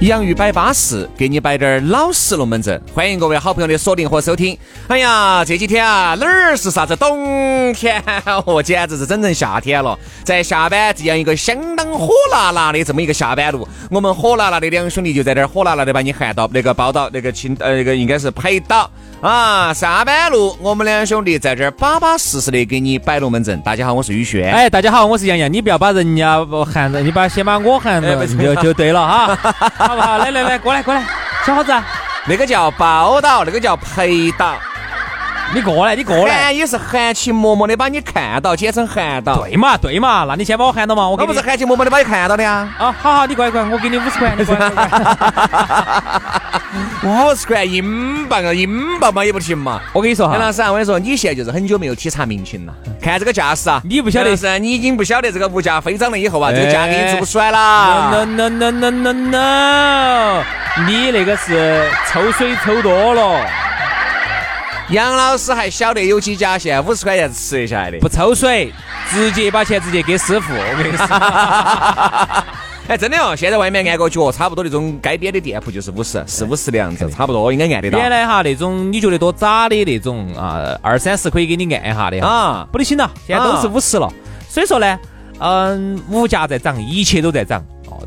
洋芋摆巴适，给你摆点儿老实龙门阵。欢迎各位好朋友的锁定和收听。哎呀，这几天啊，哪儿是啥子冬天哦，简直是整成夏天了。在下班这样一个相当火辣辣的这么一个下班路，我们火辣辣的两兄弟就在这儿火辣辣的把你喊到那个报道那个青呃那个应该是陪到啊。上班路，我们两兄弟在这儿巴巴适适的给你摆龙门阵。大家好，我是宇轩。哎，大家好，我是杨洋。你不要把人家喊着，你把先把我喊着就就对了哈。好不好？来来来，过来过来，小伙子，那个叫包到，那个叫陪到。你过来，你过来。韩也是含情脉脉的把你看到，简称喊到。对嘛对嘛，那你先把我喊到嘛，我不是含情脉脉的把你看到的呀。啊，好好，你过来过来，我给你五十块，你过来。五十块英镑啊，英镑嘛也不行嘛。我跟你说哈，杨老师啊，我跟你说，你现在就是很久没有体察民情了。看这个架势啊，你不晓得是，你已经不晓得这个物价飞涨了以后啊，这个价给你做不出来了。No no no no no no，你那个是抽水抽多了。杨老师还晓得有几家现在五十块钱吃得下来的，不抽水，直接把钱直接给师傅。我跟你说，哎，真的哦，现在外面按个脚，差不多那种街边的店铺就是五十、四五十的样子，差不多应该按得到。原来哈那种你觉得多渣的那种啊，二三十可以给你按一下的啊，不得行了，现在都是五十了。所以说呢，嗯，物价在涨，一切都在涨。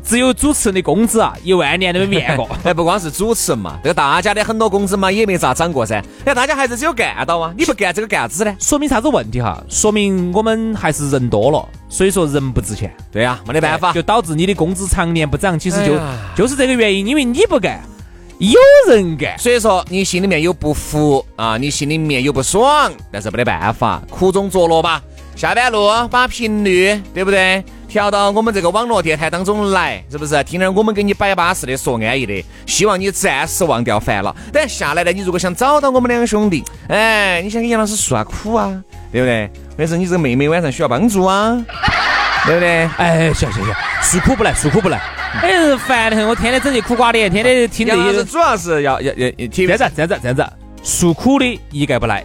只有主持人的工资啊，一万年都没变过。哎，不光是主持人嘛，这个大家的很多工资嘛也没咋涨过噻。哎，大家还是只有干到啊，你不干这个干啥子呢？说明啥子问题哈？说明我们还是人多了，所以说人不值钱。对呀，没得办法，就导致你的工资常年不涨。其实就就是这个原因，因为你不干，有人干，所以说你心里面有不服啊，你心里面有不爽，但是没得办法，苦中作乐吧。下班路把频率对不对？调到我们这个网络电台当中来，是不是？听点我们给你摆巴适的，说安逸的，希望你暂时忘掉烦恼。等下来呢，你如果想找到我们两兄弟，哎，你想给杨老师诉下苦啊，对不对？或者是你这个妹妹晚上需要帮助啊，对不对？哎，行行行，诉苦不来，诉苦不来。哎，烦得很，我天天整些苦瓜脸，天天听这些。主要是要要要，这样子这样子这样子，诉苦的一概不来。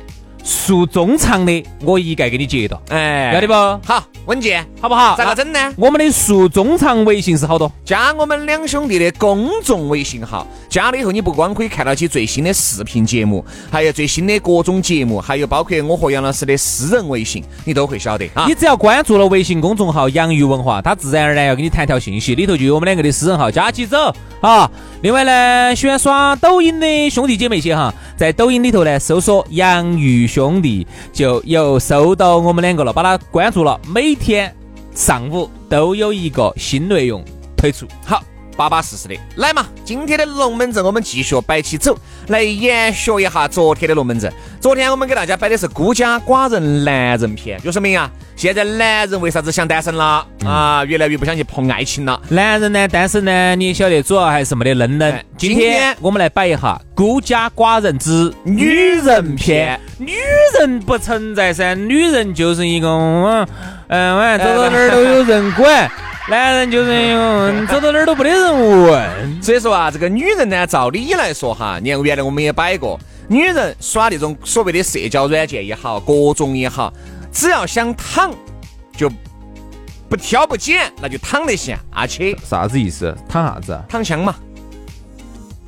诉衷肠的，我一概给你接到，哎，要得不？好，稳健，好不好？咋个整呢？我们的诉衷肠微信是好多，加我们两兄弟的公众微信号，加了以后，你不光可以看到起最新的视频节目，还有最新的各种节目，还有包括我和杨老师的私人微信，你都会晓得啊。你只要关注了微信公众号“洋芋文化”，他自然而然要给你弹条信息，里头就有我们两个的私人号，加起走啊。另外呢，喜欢刷抖音的兄弟姐妹些哈，在抖音里头呢搜索“洋芋兄弟”，就又收到我们两个了，把他关注了。每天上午都有一个新内容推出。好，巴巴适适的来嘛！今天的龙门阵我们继续摆起走，来延续一下昨天的龙门阵。昨天我们给大家摆的是孤家寡人男人篇，就说明啊。现在男人为啥子想单身了啊？越来越不想去碰爱情了。男人呢，单身呢，你晓得，主要还是没得嫩嫩。今天我们来摆一下孤家寡人之女人篇。女人不存在噻，女人就是一个嗯嗯，走到哪儿都有人管。男人就是走到哪儿都没得人问。所以说啊，这个女人呢，照理来说哈，你看原来我们也摆过，女人耍那种所谓的社交软件也好，各种也好。只要想躺，就不挑不拣，那就躺得下去。啥子意思？躺啥子？躺枪嘛。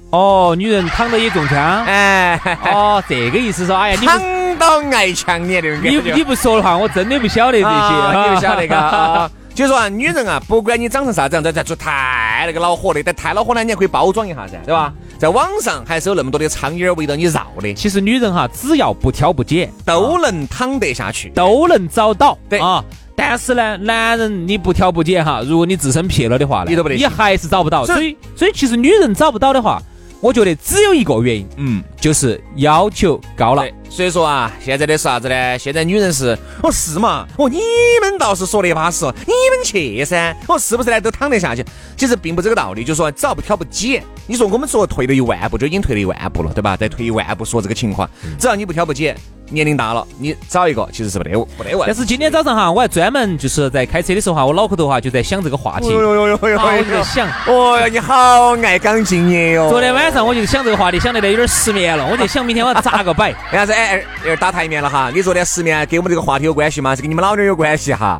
哦，女人躺着也中枪。哎，哦，这个意思说，哎呀，躺到挨枪你那种感觉。你你不说的话，我真的不晓得这些，你不晓得嘎。就说啊，女人啊，不管你长成啥子样子，在做太那个恼火的，但太恼火呢，你还可以包装一下噻，对吧？在网上还是有那么多的苍蝇围着你绕的。其实女人哈，只要不挑不拣，都能躺得下去，都能找到。对啊，但是呢，男人你不挑不拣哈，如果你自身撇了的话呢，你都不得你还是找不到。所以所以，其实女人找不到的话，我觉得只有一个原因，嗯，就是要求高了对。，所以说啊，现在的啥子呢？现在女人是，哦是嘛，哦你们倒是说的巴适哦，你们去噻，哦是不是呢？都躺得下去。其实并不这个道理，就是说只要不挑不拣，你说我们说退了一万步，就已经退了一万步了，对吧？再退一万步说这个情况，只要你不挑不拣，年龄大了，你找一个其实是不得不得问。但是今天早上哈，我还专门就是在开车的时候哈，我脑壳头哈就在想这个话题，哟哟哟哟啊我就在想。哦哟，你好爱岗敬业哟。昨天晚上我就想这个话题，想得有点失眠了，我就想明天我要咋个摆。为啥子？哎，有点打台面了哈。你昨天失眠跟我们这个话题有关系吗？是跟你们老娘有关系哈。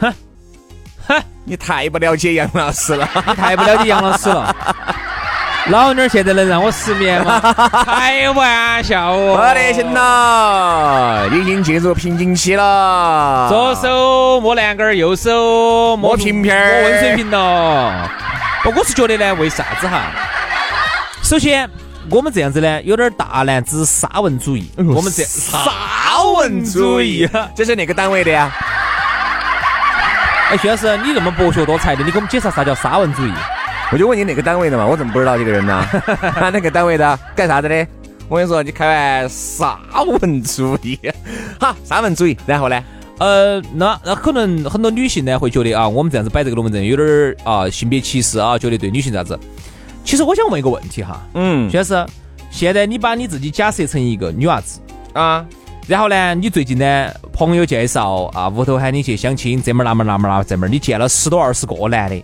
哼，哼，你太不了解杨老师了。你太不了解杨老师了。老妞儿现在能让我失眠吗？开玩笑哦！不得行了，已经进入瓶颈期了。左手摸栏杆儿，右手摸瓶瓶儿摸温水瓶了。不，我是觉得呢，为啥子哈？首先，我们这样子呢，有点大男子沙文主义。我们这沙文主义，这是哪个单位的呀？哎，徐老师，你那么博学多才的，你给我们介绍啥叫沙文主义？我就问你哪个单位的嘛，我怎么不知道这个人呢？那个单位的？干啥子的？我跟你说，你开玩沙文主义，好，沙文主义，然后呢？呃，那那可能很多女性呢会觉得啊，我们这样子摆这个龙门阵有点儿啊性别歧视啊，觉得对女性咋子？其实我想问一个问题哈，嗯徐老师，现在你把你自己假设成一个女娃子，啊，然后呢，你最近呢朋友介绍啊，屋头喊你去相亲，这门儿那门儿那门儿那这门儿，你见了十多二十个男的，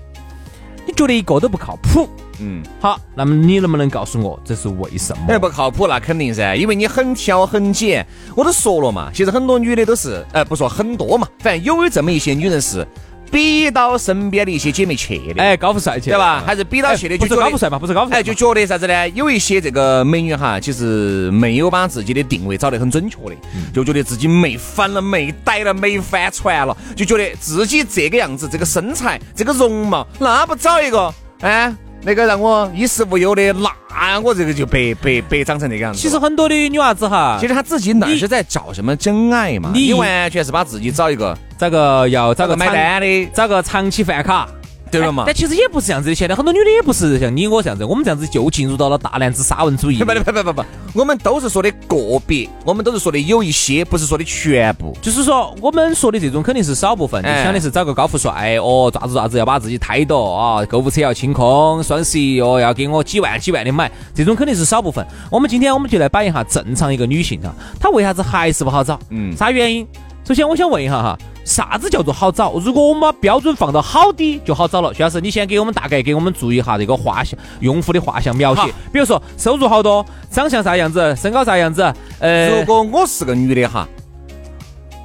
你觉得一个都不靠谱。嗯，好，那么你能不能告诉我这是为什么？哎，不靠谱那肯定噻，因为你很挑很拣。我都说了嘛，其实很多女的都是，呃，不说很多嘛，反正有这么一些女人是逼到身边的一些姐妹去的，哎，高富帅去，对吧？还是比到去的，就是高富帅嘛，不是高富帅，哎，就觉得啥子呢？有一些这个美女哈，其实没有把自己的定位找得很准确的，就觉得自己没翻了、没逮了、没翻船了，就觉得自己这个样子、这个身材、这个容貌，那不找一个，哎，那个让我衣食无忧的，那我这个就白白白长成那个样子。其实很多的女娃子哈，其实她自己哪是在找什么真爱嘛？你你完全是把自己找一个找个要找找个买单的，找个长期饭卡，对了嘛哎？但其实也不是这样子的，现在很多女的也不是像你我这样子，我们这样子就进入到了大男子沙文主义不。不不不不不，我们都是说的个别，我们都是说的有一些，不是说的全部。就是说，我们说的这种肯定是少部分，你哎想的是找个高富帅哦，爪子爪子要把自己抬到啊，购物车要清空，双十一哦要给我几万几万的买，这种肯定是少部分。我们今天我们就来摆一下正常一个女性哈，她为啥子还是不好找？嗯啥原因？首先我想问一下哈，啥子叫做好找？如果我们把标准放到好的就好找了。徐老师，你先给我们大概给我们注意一下这个画像，用户的画像描写，比如说收入好多，长相啥样子，身高啥样子，呃，如果我是个女的哈，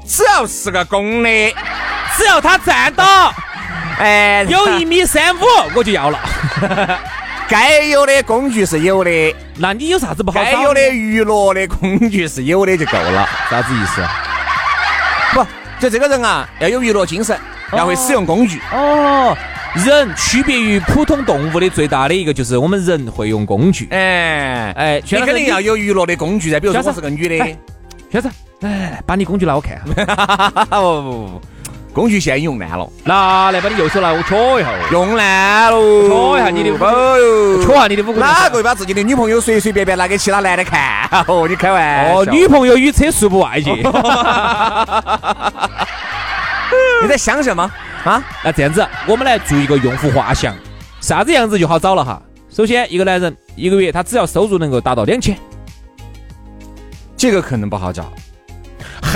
只要是个公的，只要他站到。哎，有一米三五我就要了。该有的工具是有的，那你有啥子不好找？该有的娱乐的工具是有的就够了。啥子意思？不，就这个人啊，要有娱乐精神，要会使用工具。哦，人区别于普通动物的最大的一个就是我们人会用工具。哎哎你肯定要有娱乐的工具噻。比如说我是个女的，哎小子，来，把你工具拿我看下。不不不不，工具线用烂了，拿来，把你右手拿我瞧一下哦。用烂了。瞧一下你的哦哟，瞧下你的五个。哪个会把自己的女朋友随随便便拿给其他男的看？哦，你开玩笑？哦，女朋友与车速不外界。你在想什么啊？那这样子，我们来做一个用户画像，啥子样子就好找了哈。首先，一个男人一个月他只要收入能够达到两千，这个可能不好找，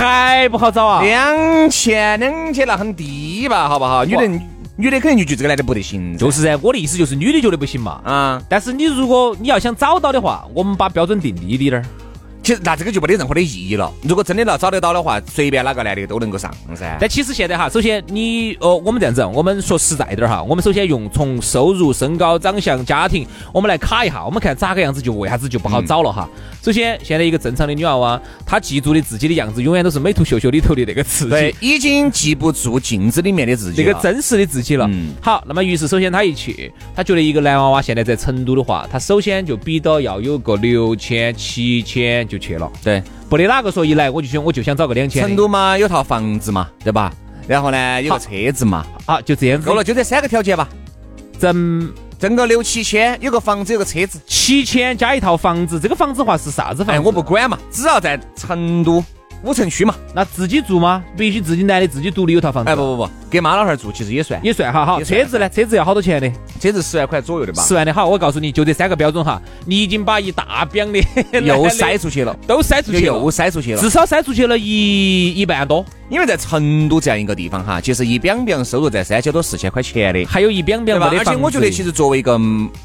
还不好找啊。两千两千那很低吧，好不好？女的女的肯定就觉得这个男的不得行，就是噻，我的意思就是女的觉得不行嘛。啊。但是你如果你要想找到的话，我们把标准定低一点儿。其实那这个就没得任何的意义了。如果真的要找得到的话，随便哪个男的都能够上噻。但其实现在哈，首先你哦，我们这样子，我们说实在点儿哈，我们首先用从收入、身高、长相、家庭，我们来卡一下，我们看咋个样子就为啥子就不好找了哈。首先，现在一个正常的女娃娃，她记住的自己的样子，永远都是美图秀秀里头的那个自对己，，已经记不住镜子里面的自己了。那个真实的自己了。嗯好，那么于是首先她一去，她觉得一个男娃娃现在在成都的话，她首先就比到要有个六千、七千就去了。对，不得哪个说一来我就想我就想找个两千。成都嘛有套房子嘛，对吧？然后呢有个车子嘛，好，就这样子够了，，就这三个条件吧，挣挣个六七千，有个房子，有个车子。七千加一套房子，这个房子话是啥子房哎，我不管嘛，只要在成都五城区嘛。那自己住吗？必须自己男的自己独立有套房子。哎，不不不，给妈老汉儿住其实也算，也算哈好。车子呢？车子要好多钱的？车子十万块左右的吧，十万的好，我告诉你，就这三个标准哈，你已经把一大饼的 又塞出去了，都塞出去了，又塞出去了至。少塞出去了一一半多，因为在成都这样一个地方哈，其实一两两收入在三千多四千块钱的，还有一两对吧？而且。我觉得其实作为一个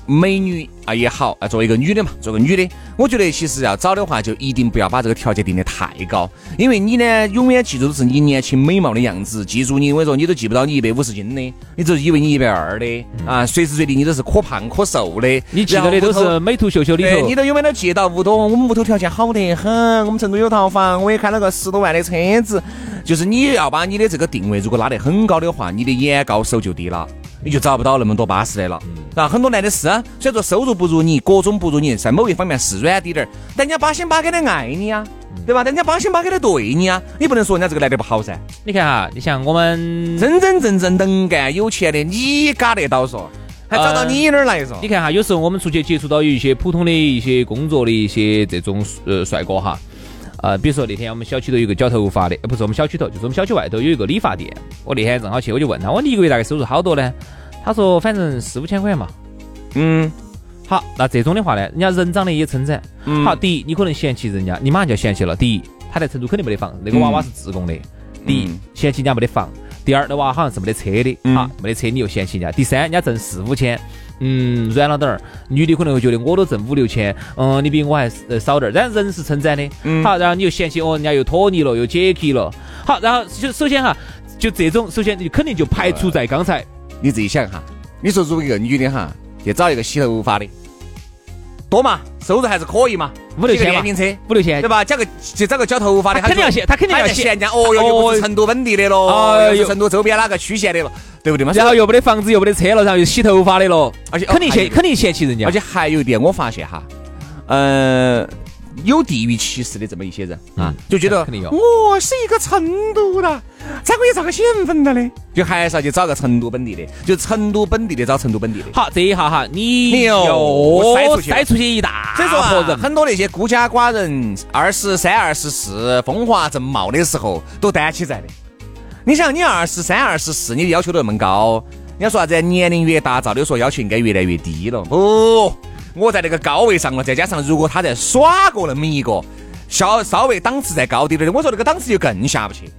美女啊也好，啊作为一个女的嘛，作为女的，我觉得其实要找的话，就一定不要把这个条件定得太高，因为你呢永远记住都是你年轻美貌的样子，记住你我跟你说你都记不到你一百五十斤的，你只以为你一百二的啊，随时随地你都是可胖可瘦的，你记得的都是美图秀秀里，头你，都有没得记到屋头，我们屋头条件好得很，我们成都有套房，我也开了个十多万的车子。就是你要把你的这个定位如果拉得很高的话，你的眼高手就低了，你就找不到那么多巴适的了。啊，很多男的是啊，虽然说收入不如你，各种不如你，在某一方面是软滴点儿，但人家八心八肝的爱你呀，对吧？人家八心八肝的对你啊，你不能说人家这个男的不好噻。你看哈，你像我们，真真正正能干有钱的，你嘎得到说，还找到你那儿来说？你看哈，有时候我们出去接触到有一些普通的一些工作的一些这种呃帅哥哈。呃，比如说那天我们小区头有个剪头发的，呃不是我们小区头，就是我们小区外头有一个理发店。我那天正好去，我就问他，我说你一个月大概收入好多呢？他说反正四五千块钱嘛。嗯，好，那这种的话呢，人家人长得也称赞。嗯好，第一，你可能嫌弃人家，你马上就要嫌弃了。第一，他在成都肯定没得房，那个娃娃是自贡的。第一嗯，嫌弃人家没得房；第二，那娃好像是没得车的，嗯好，没得车你又嫌弃人家；第三，人家挣四五千。嗯，软了点儿，女的可能会觉得我都挣五六千，嗯，你比我还呃少点儿，但人是称赞的。嗯好，然后你又嫌弃哦，人家又脱泥了，又解气了。好，然后就首先哈，就这种，首先你肯定就排除在刚才你自己想哈，你说如果一个女的哈，去找一个洗头发的，多嘛，收入还是可以嘛，五六千嘛电瓶车，五六千对，吧？找个去找个剪头发的，他肯定要嫌他肯定要嫌人家哦哟，又不是成都本地的喽，哎呦又是成都周边哪个区县的了，对不对嘛？然后又没得房子，又没得车了，然后又洗头发的了，而且肯定嫌肯定嫌弃人家而。且还有一点，我发现哈，呃，有地域歧视的这么一些人啊嗯，就觉得肯定有我是一个成都的，咋可以找个县份的呢？就还是要去找个成都本地的，就成都本地的找成都本地的。好，这一下哈，你你又又塞出去出去一大所以说人，很多那些孤家寡人，二十三、二十四，风华正茂的时候，都担起在的。你想，你二十三、二十四，你的要求都那么高，人家说啥子？年龄越大，照理说要求应该越来越低了。不，我在那个高位上了，再加上如果他在耍过那么一个，稍稍微档次再高点点的，我说那个档次就更下不去。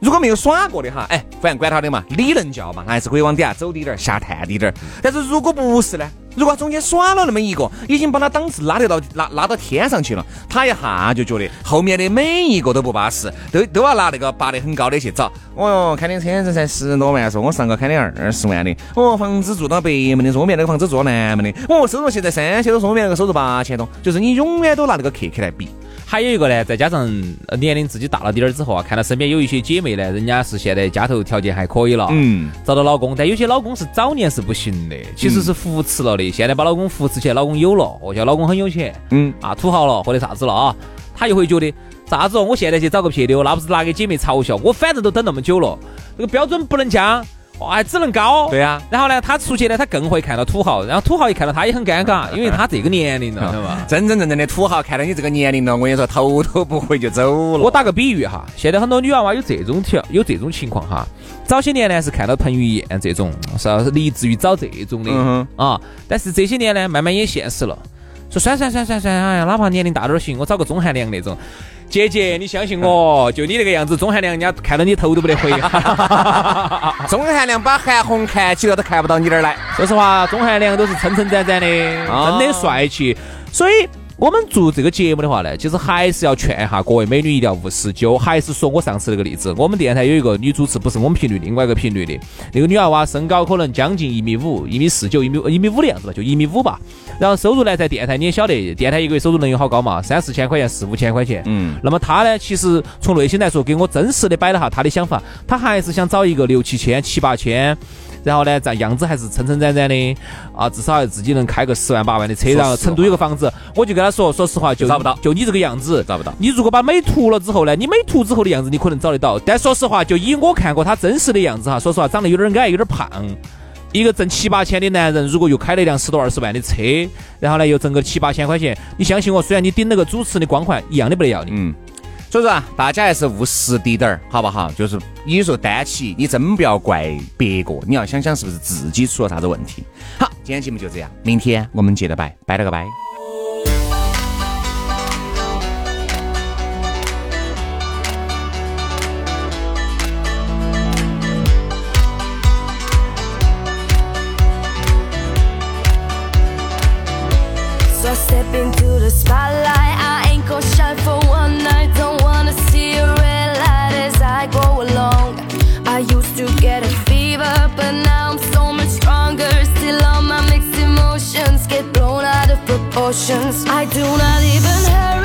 如果没有耍过的哈，哎，反正管他的嘛，理论教嘛，还是可以往底下走滴点儿，下探滴点儿。但是如果不是呢？如果中间耍了那么一个，已经把他档次拉得到拉拉到天上去了，他一下就觉得后面的每一个都不巴适，都都要拿那个拔得很高的去找。哦哟，开的车子才十多万，说我上个开的二十万的。哦，房子住到北门的，说我面那个房子住到南门的。哦，收入现在三千多，说我面那个收入八千多，就是你永远都拿那个客客来比。还有一个呢，再加上呃年龄自己大了点儿之后啊，看到身边有一些姐妹呢，人家是现在家头条件还可以了，嗯，找到老公，但有些老公是早年是不行的，其实是扶持了的，现在把老公扶持起来，老公有了，哦，叫老公很有钱，嗯啊，土豪了或者啥子了啊，他又会觉得啥子哦，我现在去找个撇妞，那不是拿给姐妹嘲笑，我反正都等那么久了，这个标准不能降，哦，还只能高，对啊然后呢，他出去呢，他更会看到土豪，然后土豪一看到他也很尴尬，因为他这个年龄了？真真正正的土豪看到你这个年龄了，我跟你说，头都不回就走了。我打个比喻哈，现在很多女娃娃有这种条有这种情况哈。早些年呢是看到彭于晏这种，是要是立志于找这种的、嗯啊，但是这些年呢慢慢也现实了，说算算算算算，哎呀，哪怕年龄大点儿行，我找个钟汉良那种。姐姐，你相信我，就你那个样子，钟汉良人家看到你头都不得回。钟汉良把韩红看起了都看不到你那儿来。说实话，钟汉良都是称称赞赞的，啊真的帅气。所以我们做这个节目的话呢，其实还是要劝一下各位美女一定要勿失酒。还是说我上次那个例子，我们电台有一个女主持，不是我们频率，另外一个频率的那个女娃娃，身高可能将近一米五，一米四九，一米一米五的样子吧，就一米五吧。然后收入呢，在电台你也晓得，电台一个月收入能有好高嘛？三四千块钱，四五千块钱。嗯，那么她呢，其实从内心来说，给我真实的摆了下她的想法，她还是想找一个六七千、七八千。然后呢，这样子还是撑撑展展的啊，至少自己能开个十万八万的车，然后成都有个房子，我就跟他说，说实话就找不到，就你这个样子找不到。你如果把美图了之后呢，你美图之后的样子你可能找得到，但说实话，就以我看过他真实的样子哈，说实话长得有点矮，有点胖。一个挣七八千的男人，如果又开了一辆十多二十万的车，然后呢又挣个七八千块钱，你相信我，虽然你顶了个主持的光环，一样的不得要的。嗯，所以说啊，大家还是务实滴点儿，好不好？就是有时候担起，你真不要怪别个，你要想想是不是自己出了啥子问题。好，今天节目就这样，明天我们接着拜，拜了个拜。Proportions. I do not even hurry,